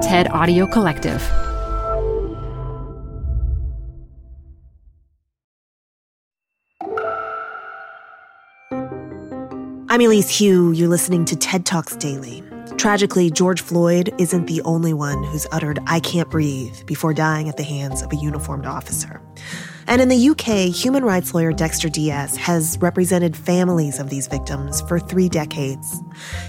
TED Audio Collective. I'm Elise Hu. You're listening to TED Talks Daily. Tragically, George Floyd isn't the only one who's uttered, I can't breathe, before dying at the hands of a uniformed officer. And in the UK, human rights lawyer Dexter Dias has represented families of these victims for three decades.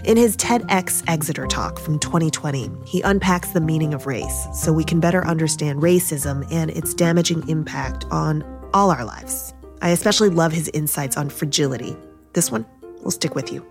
In his TEDx Exeter talk from 2020, he unpacks the meaning of race so we can better understand racism and its damaging impact on all our lives. I especially love his insights on fragility. This one will stick with you.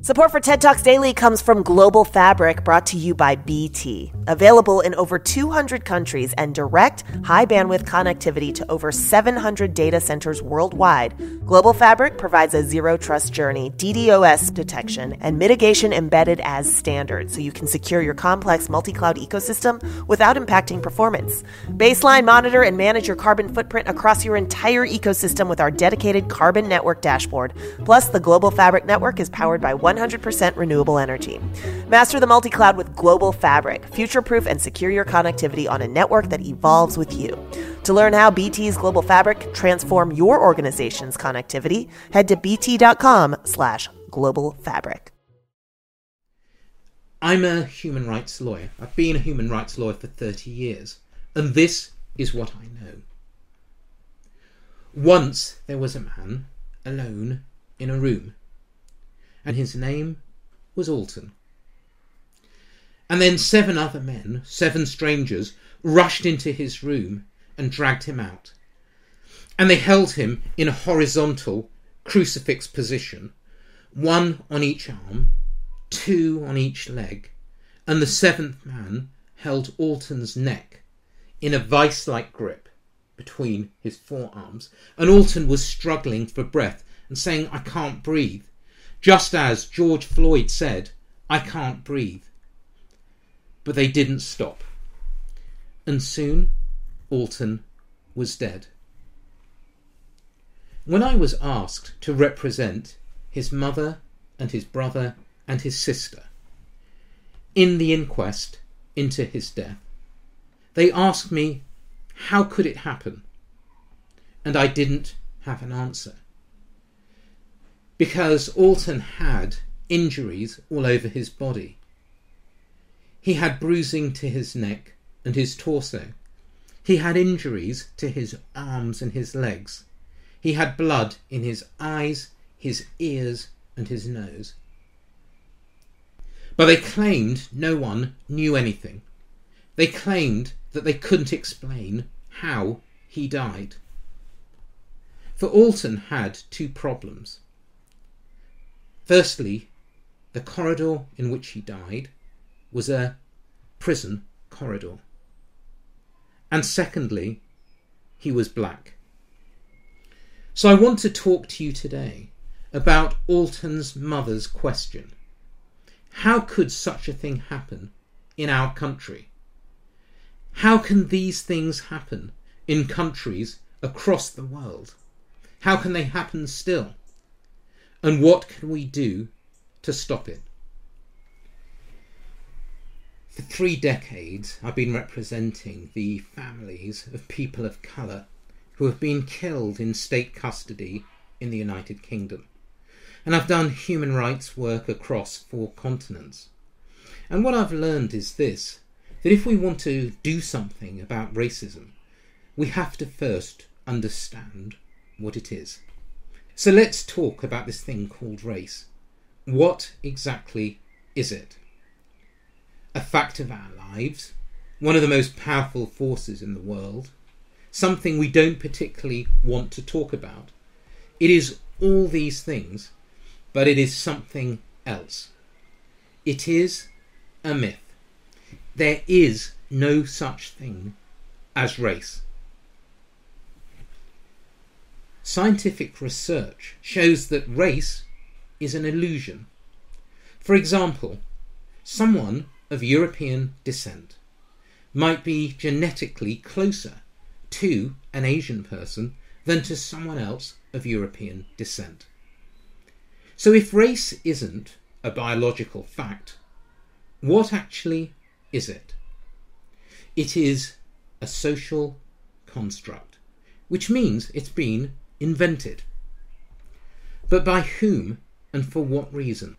Support for TED Talks Daily comes from Global Fabric, brought to you by BT. Available in over 200 countries and direct, high bandwidth connectivity to over 700 data centers worldwide, Global Fabric provides a zero trust journey, DDoS detection, and mitigation embedded as standard so you can secure your complex multi cloud ecosystem without impacting performance. Baseline monitor and manage your carbon footprint across your entire ecosystem with our dedicated Carbon Network dashboard. Plus, the Global Fabric network is powered by 100% renewable energy. Master the multi cloud with Global Fabric. Future proof and secure your connectivity on a network that evolves with you. To learn how BT's Global Fabric can transform your organization's connectivity, head to bt.com slash global fabric. I'm a human rights lawyer. I've been a human rights lawyer for 30 years, and this is what I know. Once there was a man alone in a room and his name was Alton. And then seven other men, seven strangers, rushed into his room and dragged him out. And they held him in a horizontal crucifix position, one on each arm, two on each leg, and the seventh man held Alton's neck in a vice like grip between his forearms, and Alton was struggling for breath and saying, I can't breathe just as George Floyd said, I can't breathe. But they didn't stop. And soon, Alton was dead. When I was asked to represent his mother and his brother and his sister in the inquest into his death, they asked me, How could it happen? And I didn't have an answer because Alton had injuries all over his body. He had bruising to his neck and his torso. He had injuries to his arms and his legs. He had blood in his eyes, his ears, and his nose. But they claimed no one knew anything. They claimed that they couldn't explain how he died. For Alton had two problems. Firstly, the corridor in which he died was a prison corridor. And secondly, he was black. So I want to talk to you today about Alton's mother's question. How could such a thing happen in our country? How can these things happen in countries across the world? How can they happen still? And what can we do to stop it? For three decades, I've been representing the families of people of colour who have been killed in state custody in the United Kingdom. And I've done human rights work across four continents. And what I've learned is this that if we want to do something about racism, we have to first understand what it is. So let's talk about this thing called race. What exactly is it? A fact of our lives, one of the most powerful forces in the world, something we don't particularly want to talk about. It is all these things, but it is something else. It is a myth. There is no such thing as race. Scientific research shows that race is an illusion. For example, someone of European descent might be genetically closer to an Asian person than to someone else of European descent. So, if race isn't a biological fact, what actually is it? It is a social construct, which means it's been invented. But by whom and for what reason?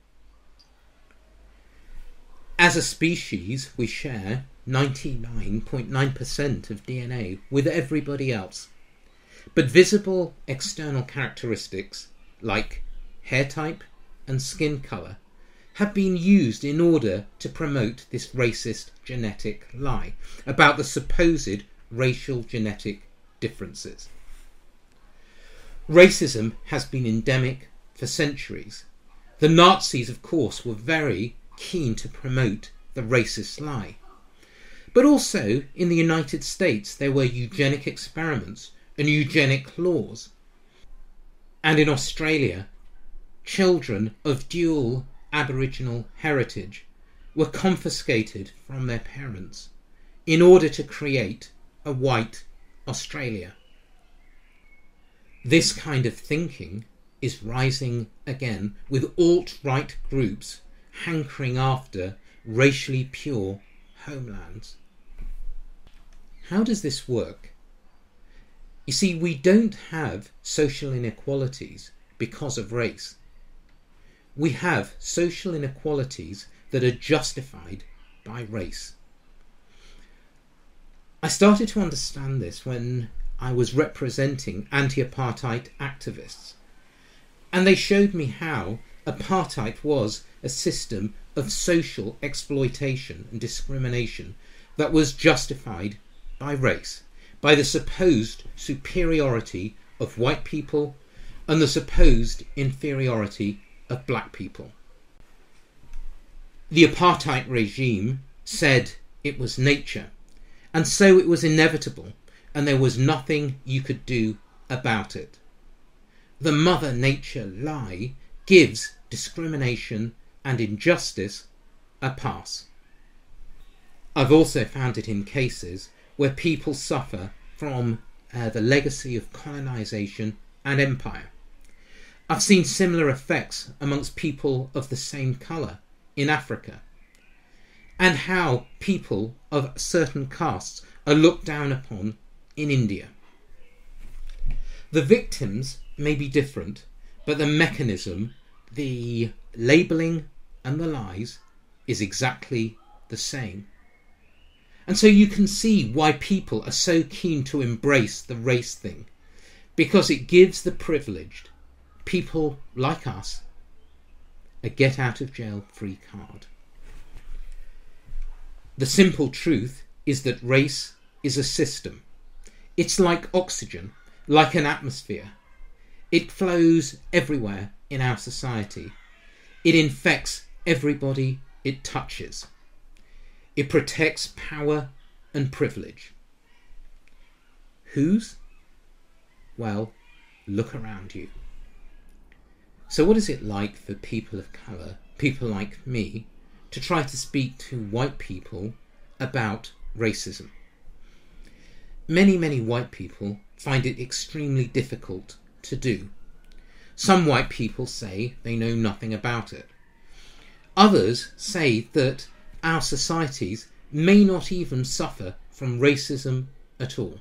As a species, we share 99.9% of DNA with everybody else. But visible external characteristics like hair type and skin colour have been used in order to promote this racist genetic lie about the supposed racial genetic differences. Racism has been endemic for centuries. The Nazis, of course, were very keen to promote the racist lie. But also in the United States, there were eugenic experiments and eugenic laws. And in Australia, children of dual Aboriginal heritage were confiscated from their parents in order to create a white Australia. This kind of thinking is rising again with alt right groups hankering after racially pure homelands. How does this work? You see, we don't have social inequalities because of race. We have social inequalities that are justified by race. I started to understand this when I was representing anti apartheid activists. And they showed me how apartheid was a system of social exploitation and discrimination that was justified by race, by the supposed superiority of white people and the supposed inferiority of black people. The apartheid regime said it was nature, and so it was inevitable and there was nothing you could do about it. The Mother Nature lie gives discrimination and injustice a pass. I've also found it in cases where people suffer from uh, the legacy of colonisation and empire. I've seen similar effects amongst people of the same colour in Africa, and how people of certain castes are looked down upon in India. The victims may be different, but the mechanism, the labelling, and the lies is exactly the same. And so you can see why people are so keen to embrace the race thing, because it gives the privileged, people like us, a get out of jail free card. The simple truth is that race is a system it's like oxygen, like an atmosphere. It flows everywhere in our society. It infects everybody it touches. It protects power and privilege. Whose? Well, look around you. So, what is it like for people of colour, people like me, to try to speak to white people about racism? Many, many white people find it extremely difficult to do. Some white people say they know nothing about it. Others say that our societies may not even suffer from racism at all.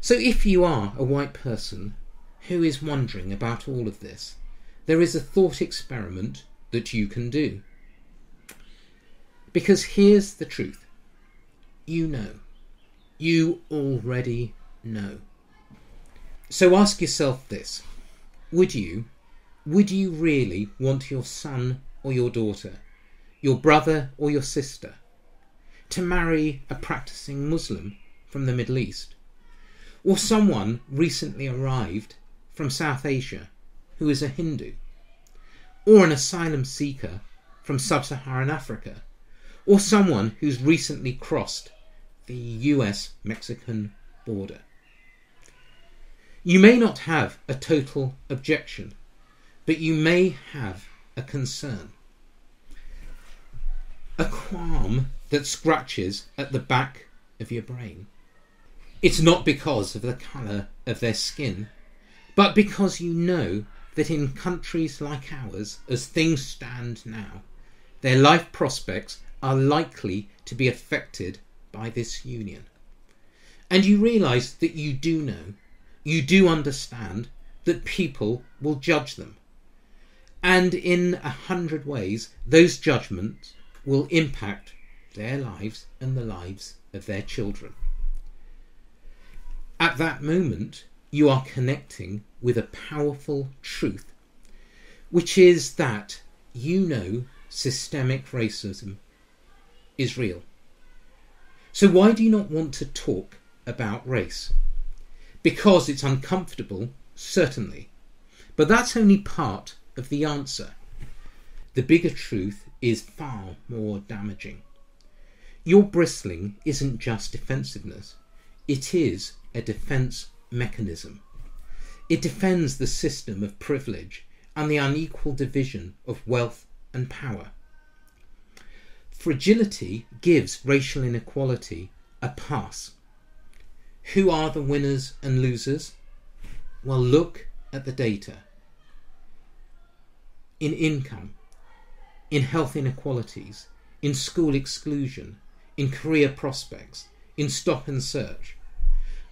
So, if you are a white person who is wondering about all of this, there is a thought experiment that you can do. Because here's the truth you know You already know. So ask yourself this Would you, would you really want your son or your daughter, your brother or your sister, to marry a practicing Muslim from the Middle East? Or someone recently arrived from South Asia who is a Hindu? Or an asylum seeker from sub Saharan Africa? Or someone who's recently crossed the US Mexican border? You may not have a total objection, but you may have a concern. A qualm that scratches at the back of your brain. It's not because of the colour of their skin, but because you know that in countries like ours, as things stand now, their life prospects are likely to be affected by this union. And you realise that you do know, you do understand that people will judge them. And in a hundred ways, those judgments will impact their lives and the lives of their children. At that moment, you are connecting with a powerful truth, which is that you know systemic racism is real. So, why do you not want to talk about race? Because it's uncomfortable, certainly. But that's only part of the answer. The bigger truth is far more damaging. Your bristling isn't just defensiveness, it is a defense mechanism. It defends the system of privilege and the unequal division of wealth and power. Fragility gives racial inequality a pass. Who are the winners and losers? Well, look at the data. In income, in health inequalities, in school exclusion, in career prospects, in stop and search.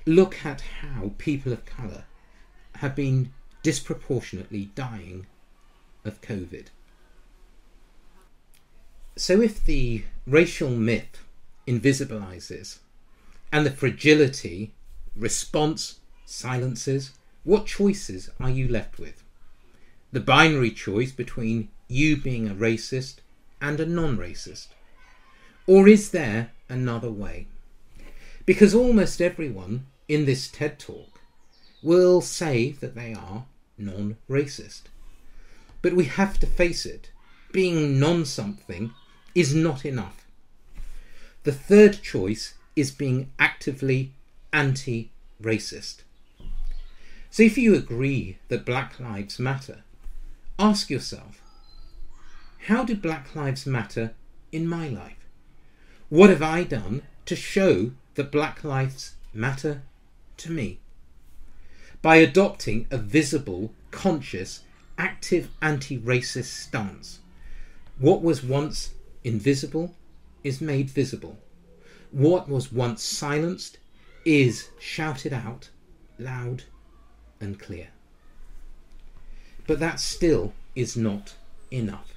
Look at how people of colour have been disproportionately dying of COVID. So, if the racial myth invisibilizes and the fragility response silences, what choices are you left with? The binary choice between you being a racist and a non racist? Or is there another way? Because almost everyone in this TED talk will say that they are non racist. But we have to face it being non something is not enough. The third choice is being actively anti racist. So if you agree that Black Lives Matter, ask yourself how do Black Lives Matter in my life? What have I done to show that Black Lives Matter to me? By adopting a visible, conscious, active anti racist stance, what was once invisible is made visible. What was once silenced is shouted out loud and clear. But that still is not enough.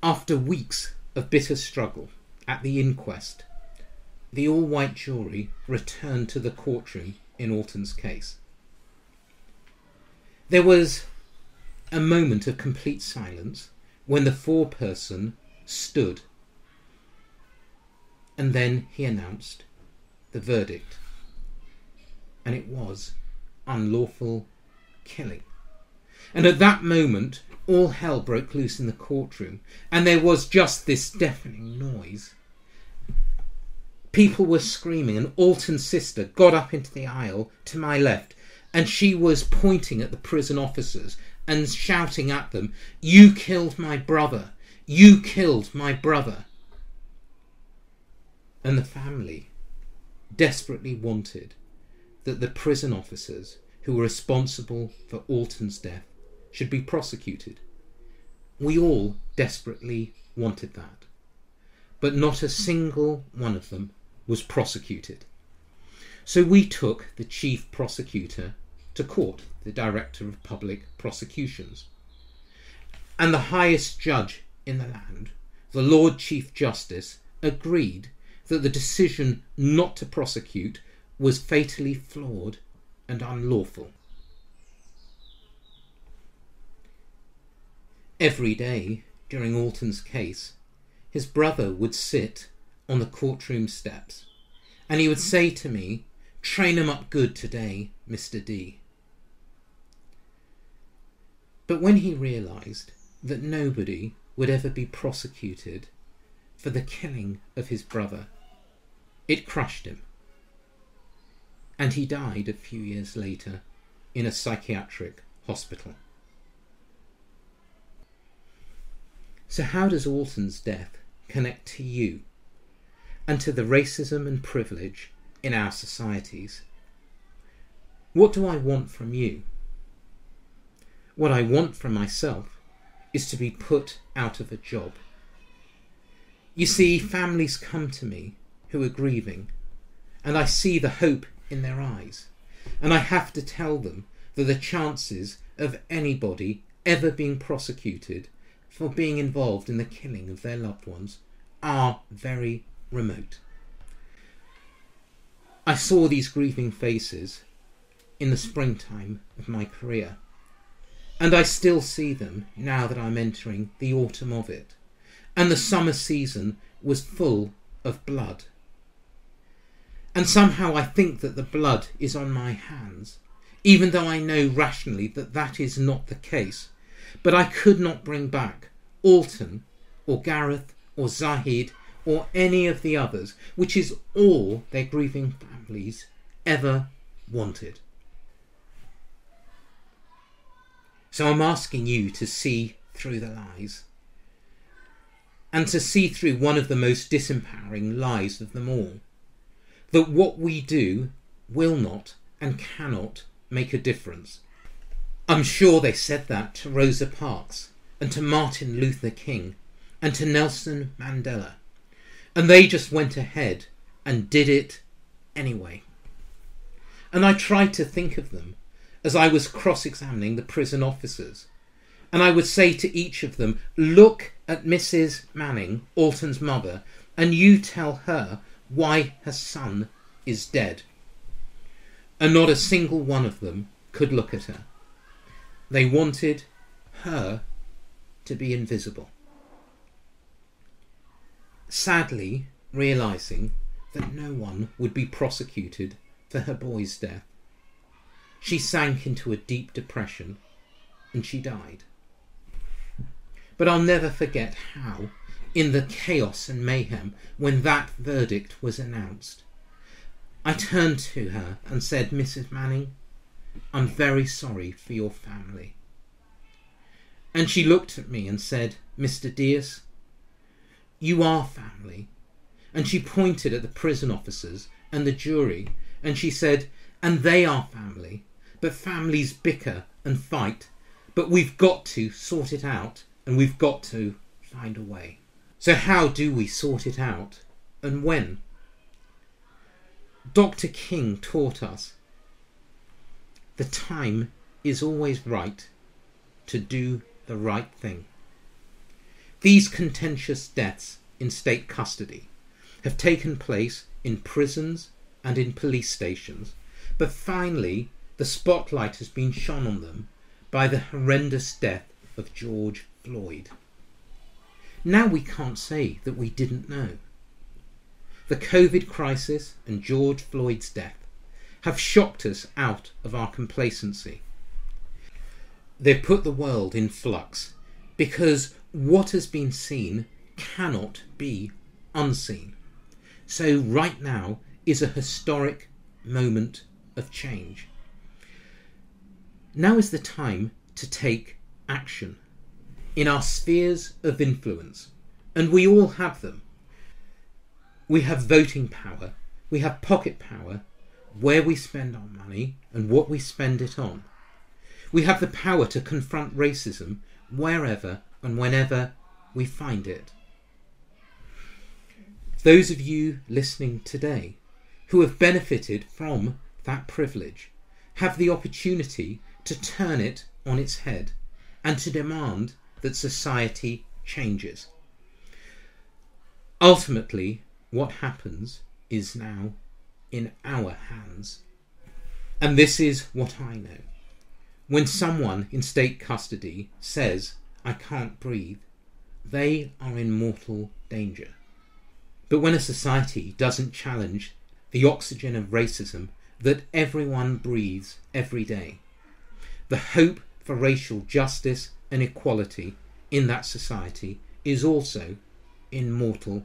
After weeks of bitter struggle at the inquest, the all white jury returned to the courtroom in Alton's case. There was a moment of complete silence when the foreperson stood. And then he announced the verdict. And it was unlawful killing. And at that moment, all hell broke loose in the courtroom, and there was just this deafening noise. People were screaming, and Alton's sister got up into the aisle to my left, and she was pointing at the prison officers and shouting at them, You killed my brother! You killed my brother! And the family desperately wanted that the prison officers who were responsible for Alton's death should be prosecuted. We all desperately wanted that. But not a single one of them was prosecuted. So we took the chief prosecutor to court, the Director of Public Prosecutions. And the highest judge in the land, the Lord Chief Justice, agreed that the decision not to prosecute was fatally flawed and unlawful. Every day during Alton's case, his brother would sit on the courtroom steps and he would say to me, Train him up good today, Mr. D. But when he realised that nobody would ever be prosecuted for the killing of his brother, it crushed him. And he died a few years later in a psychiatric hospital. So, how does Alton's death connect to you and to the racism and privilege in our societies? What do I want from you? What I want from myself is to be put out of a job. You see, families come to me who are grieving, and I see the hope in their eyes, and I have to tell them that the chances of anybody ever being prosecuted for being involved in the killing of their loved ones are very remote. I saw these grieving faces in the springtime of my career, and I still see them now that I'm entering the autumn of it, and the summer season was full of blood. And somehow I think that the blood is on my hands, even though I know rationally that that is not the case but I could not bring back Alton or Gareth or Zahid or any of the others, which is all their grieving families ever wanted. So I'm asking you to see through the lies and to see through one of the most disempowering lies of them all that what we do will not and cannot make a difference I'm sure they said that to Rosa Parks and to Martin Luther King and to Nelson Mandela. And they just went ahead and did it anyway. And I tried to think of them as I was cross examining the prison officers. And I would say to each of them, Look at Mrs. Manning, Alton's mother, and you tell her why her son is dead. And not a single one of them could look at her. They wanted her to be invisible. Sadly, realizing that no one would be prosecuted for her boy's death, she sank into a deep depression and she died. But I'll never forget how, in the chaos and mayhem when that verdict was announced, I turned to her and said, Mrs. Manning, I'm very sorry for your family. And she looked at me and said, Mr. Dias, you are family. And she pointed at the prison officers and the jury, and she said, and they are family. But families bicker and fight, but we've got to sort it out, and we've got to find a way. So, how do we sort it out, and when? Dr. King taught us the time is always right to do the right thing. These contentious deaths in state custody have taken place in prisons and in police stations, but finally the spotlight has been shone on them by the horrendous death of George Floyd. Now we can't say that we didn't know. The COVID crisis and George Floyd's death have shocked us out of our complacency. They've put the world in flux because what has been seen cannot be unseen. So, right now is a historic moment of change. Now is the time to take action in our spheres of influence, and we all have them. We have voting power, we have pocket power, where we spend our money and what we spend it on. We have the power to confront racism wherever and whenever we find it. Those of you listening today who have benefited from that privilege have the opportunity to turn it on its head and to demand that society changes. Ultimately, what happens is now in our hands. And this is what I know. When someone in state custody says, I can't breathe, they are in mortal danger. But when a society doesn't challenge the oxygen of racism that everyone breathes every day, the hope for racial justice and equality in that society is also in mortal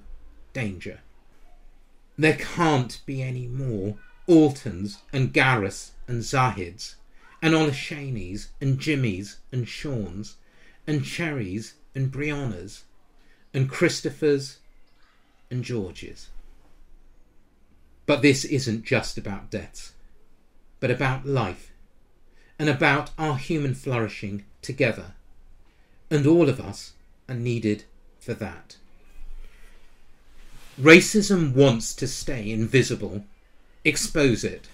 danger. There can't be any more Altons and Gareths and Zahids and Olashanis and Jimmys and Shauns and Cherries and Briannas and Christophers and Georges. But this isn't just about deaths, but about life and about our human flourishing together. And all of us are needed for that. Racism wants to stay invisible. Expose it.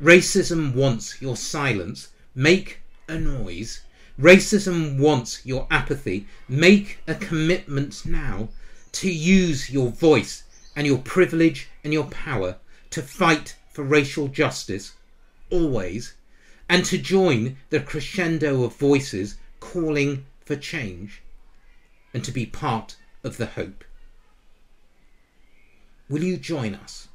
Racism wants your silence. Make a noise. Racism wants your apathy. Make a commitment now to use your voice and your privilege and your power to fight for racial justice, always, and to join the crescendo of voices calling for change, and to be part of the hope. Will you join us?